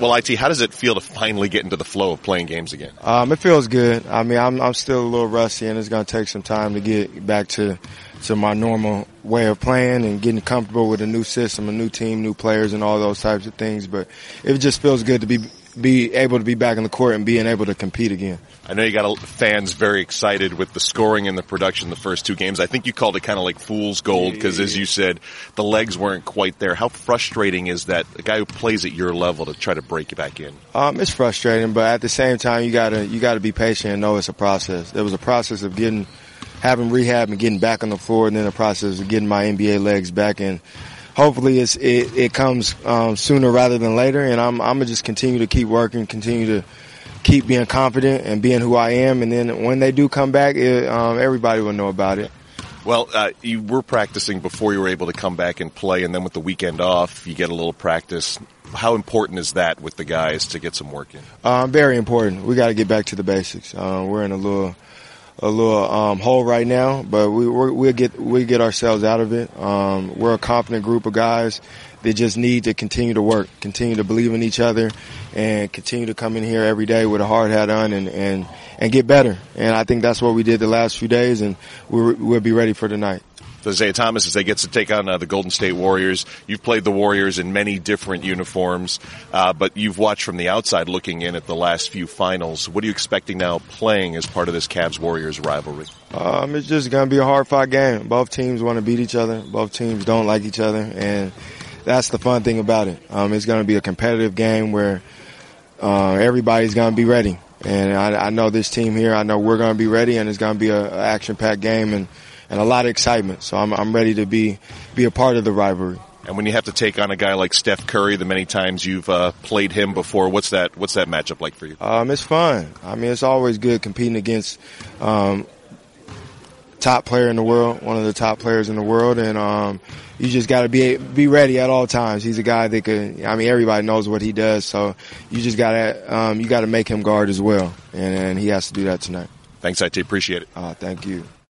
Well, it, how does it feel to finally get into the flow of playing games again? Um, it feels good. I mean, I'm I'm still a little rusty, and it's going to take some time to get back to to my normal way of playing and getting comfortable with a new system, a new team, new players, and all those types of things. But it just feels good to be be able to be back in the court and being able to compete again. I know you got fans very excited with the scoring and the production the first two games. I think you called it kind of like fool's gold because, as you said, the legs weren't quite there. How frustrating is that a guy who plays at your level to try to break you back in? Um, it's frustrating, but at the same time, you gotta you gotta be patient and know it's a process. There was a process of getting having rehab and getting back on the floor, and then a process of getting my NBA legs back and hopefully it's, it, it comes um, sooner rather than later. And I'm, I'm gonna just continue to keep working, continue to keep being confident and being who I am. And then when they do come back, it, um, everybody will know about it. Well, uh, you were practicing before you were able to come back and play, and then with the weekend off, you get a little practice. How important is that with the guys to get some work in? Uh, very important. We got to get back to the basics. Uh, we're in a little a little um, hole right now, but we we get we get ourselves out of it. Um, we're a confident group of guys that just need to continue to work, continue to believe in each other, and continue to come in here every day with a hard hat on and and and get better. And I think that's what we did the last few days, and we'll, we'll be ready for tonight. So Isaiah Thomas as they gets to take on uh, the Golden State Warriors. You've played the Warriors in many different uniforms, uh, but you've watched from the outside looking in at the last few finals. What are you expecting now playing as part of this Cavs Warriors rivalry? Um, it's just going to be a hard fought game. Both teams want to beat each other. Both teams don't like each other, and that's the fun thing about it. Um, it's going to be a competitive game where uh, everybody's going to be ready. And I, I, know this team here. I know we're going to be ready, and it's going to be an action-packed game. And and a lot of excitement. So I'm, I'm ready to be, be a part of the rivalry. And when you have to take on a guy like Steph Curry, the many times you've uh, played him before, what's that? What's that matchup like for you? Um, it's fun. I mean, it's always good competing against um, top player in the world, one of the top players in the world, and um, you just got to be be ready at all times. He's a guy that could. I mean, everybody knows what he does, so you just got to um, you got to make him guard as well, and, and, he has to do that tonight. Thanks, IT. Appreciate it. Uh, thank you.